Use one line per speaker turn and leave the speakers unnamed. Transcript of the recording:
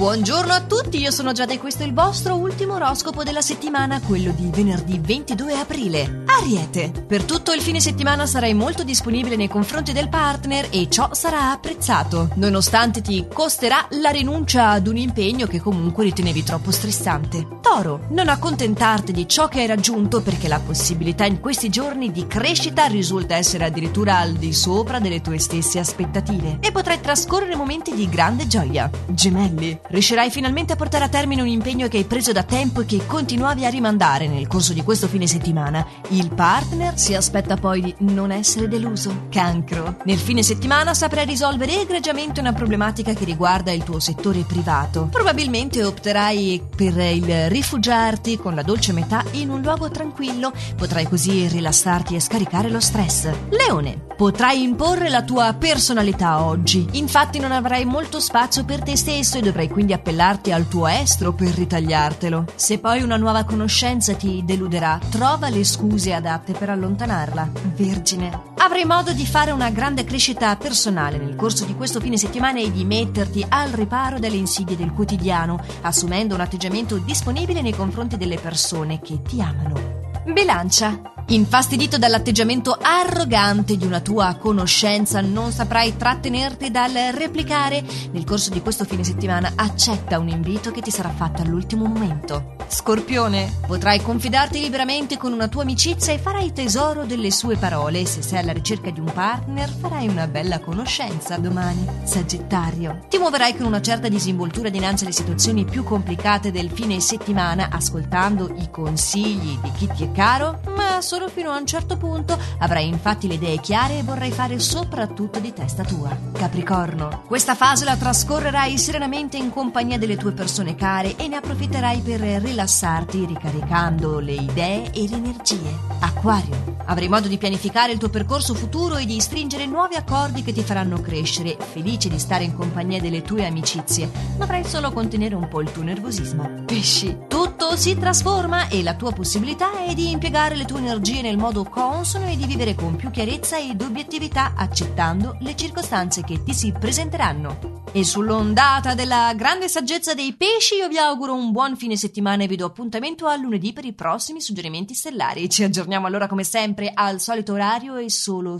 Buongiorno a tutti, io sono Giada e questo è il vostro ultimo oroscopo della settimana, quello di venerdì 22 aprile. Ariete, per tutto il fine settimana sarai molto disponibile nei confronti del partner e ciò sarà apprezzato, nonostante ti costerà la rinuncia ad un impegno che comunque ritenevi troppo stressante. Toro, non accontentarti di ciò che hai raggiunto perché la possibilità in questi giorni di crescita risulta essere addirittura al di sopra delle tue stesse aspettative e potrai trascorrere momenti di grande gioia. Gemelli, riuscirai finalmente a portare a termine un impegno che hai preso da tempo e che continuavi a rimandare nel corso di questo fine settimana. Il partner si aspetta poi di non essere deluso. Cancro. Nel fine settimana saprai risolvere egregiamente una problematica che riguarda il tuo settore privato. Probabilmente opterai per il rifugiarti con la dolce metà in un luogo tranquillo. Potrai così rilassarti e scaricare lo stress. Leone. Potrai imporre la tua personalità oggi. Infatti non avrai molto spazio per te stesso e dovrai quindi appellarti al tuo estro per ritagliartelo. Se poi una nuova conoscenza ti deluderà, trova le scuse adatte per allontanarla. Vergine. Avrai modo di fare una grande crescita personale nel corso di questo fine settimana e di metterti al riparo dalle insidie del quotidiano, assumendo un atteggiamento disponibile nei confronti delle persone che ti amano. Bilancia. Infastidito dall'atteggiamento arrogante di una tua conoscenza, non saprai trattenerti dal replicare. Nel corso di questo fine settimana accetta un invito che ti sarà fatto all'ultimo momento. Scorpione, potrai confidarti liberamente con una tua amicizia e farai tesoro delle sue parole. Se sei alla ricerca di un partner, farai una bella conoscenza domani. Sagittario, ti muoverai con una certa disinvoltura dinanzi alle situazioni più complicate del fine settimana, ascoltando i consigli di chi ti è caro, ma solo fino a un certo punto. Avrai infatti le idee chiare e vorrai fare soprattutto di testa tua. Capricorno, questa fase la trascorrerai serenamente in compagnia delle tue persone care e ne approfitterai per rilassarti ricaricando le idee e le energie. Acquario, avrai modo di pianificare il tuo percorso futuro e di stringere nuovi accordi che ti faranno crescere, felice di stare in compagnia delle tue amicizie. Dovrai solo contenere un po' il tuo nervosismo. Pesci, tutto si trasforma e la tua possibilità è di impiegare le tue energie nel modo consono e di vivere con più chiarezza ed obiettività accettando le circostanze che ti si presenteranno. E sull'ondata della grande saggezza dei pesci io vi auguro un buon fine settimana e vi do appuntamento a lunedì per i prossimi suggerimenti stellari. Ci aggiorniamo allora come sempre al solito orario e solo